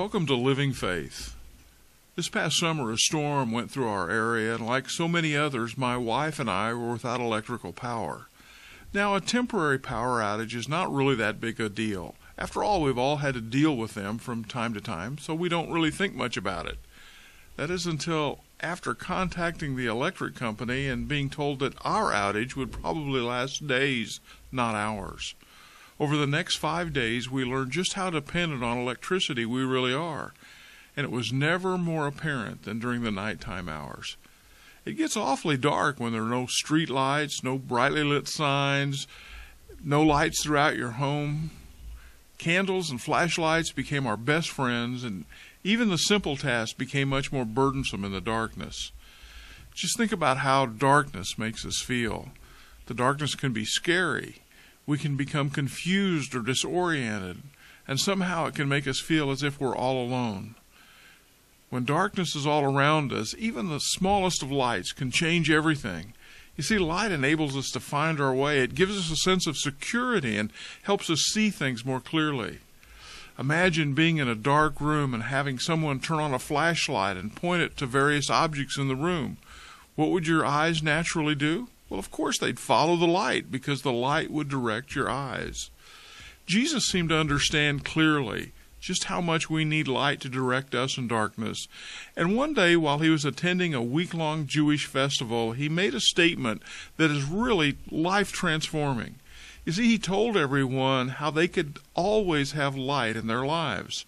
Welcome to Living Faith. This past summer, a storm went through our area, and like so many others, my wife and I were without electrical power. Now, a temporary power outage is not really that big a deal. After all, we've all had to deal with them from time to time, so we don't really think much about it. That is until after contacting the electric company and being told that our outage would probably last days, not hours. Over the next five days, we learned just how dependent on electricity we really are, and it was never more apparent than during the nighttime hours. It gets awfully dark when there are no street lights, no brightly lit signs, no lights throughout your home. Candles and flashlights became our best friends, and even the simple tasks became much more burdensome in the darkness. Just think about how darkness makes us feel. The darkness can be scary. We can become confused or disoriented, and somehow it can make us feel as if we're all alone. When darkness is all around us, even the smallest of lights can change everything. You see, light enables us to find our way. It gives us a sense of security and helps us see things more clearly. Imagine being in a dark room and having someone turn on a flashlight and point it to various objects in the room. What would your eyes naturally do? Well, of course, they'd follow the light because the light would direct your eyes. Jesus seemed to understand clearly just how much we need light to direct us in darkness. And one day, while he was attending a week long Jewish festival, he made a statement that is really life transforming. You see, he told everyone how they could always have light in their lives.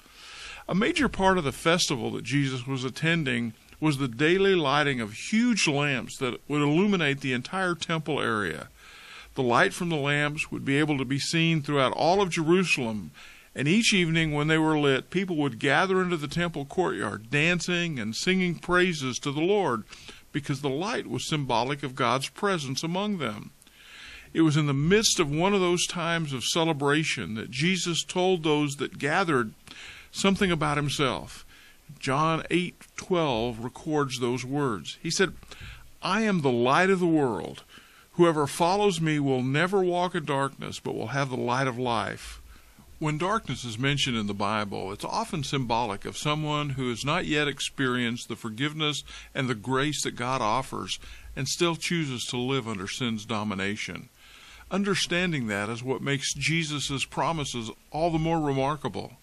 A major part of the festival that Jesus was attending was the daily lighting of huge lamps that would illuminate the entire temple area. The light from the lamps would be able to be seen throughout all of Jerusalem and each evening, when they were lit, people would gather into the temple courtyard, dancing and singing praises to the Lord, because the light was symbolic of God's presence among them. It was in the midst of one of those times of celebration that Jesus told those that gathered something about himself. John 8:12 records those words. He said, "I am the light of the world. Whoever follows me will never walk in darkness, but will have the light of life." When darkness is mentioned in the Bible, it's often symbolic of someone who has not yet experienced the forgiveness and the grace that God offers and still chooses to live under sin's domination. Understanding that is what makes Jesus' promises all the more remarkable.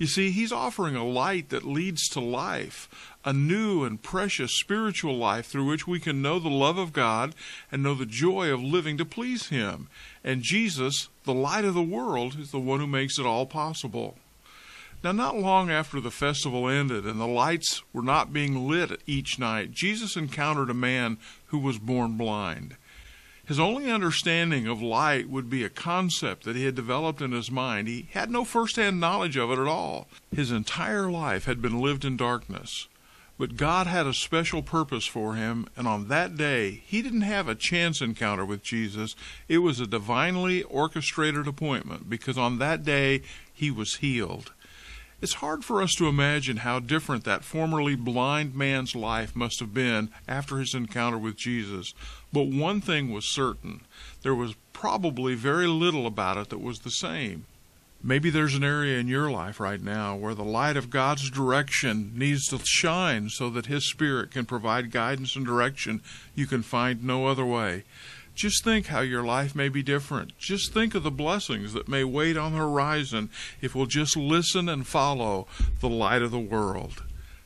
You see, he's offering a light that leads to life, a new and precious spiritual life through which we can know the love of God and know the joy of living to please him. And Jesus, the light of the world, is the one who makes it all possible. Now, not long after the festival ended and the lights were not being lit each night, Jesus encountered a man who was born blind. His only understanding of light would be a concept that he had developed in his mind. He had no first hand knowledge of it at all. His entire life had been lived in darkness. But God had a special purpose for him, and on that day, he didn't have a chance encounter with Jesus. It was a divinely orchestrated appointment because on that day, he was healed. It's hard for us to imagine how different that formerly blind man's life must have been after his encounter with Jesus. But one thing was certain there was probably very little about it that was the same. Maybe there's an area in your life right now where the light of God's direction needs to shine so that His Spirit can provide guidance and direction you can find no other way. Just think how your life may be different. Just think of the blessings that may wait on the horizon if we'll just listen and follow the light of the world.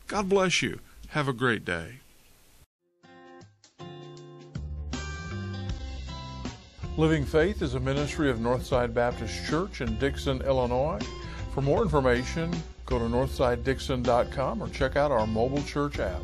God bless you. Have a great day. Living Faith is a ministry of Northside Baptist Church in Dixon, Illinois. For more information, go to northsidedixon.com or check out our mobile church app.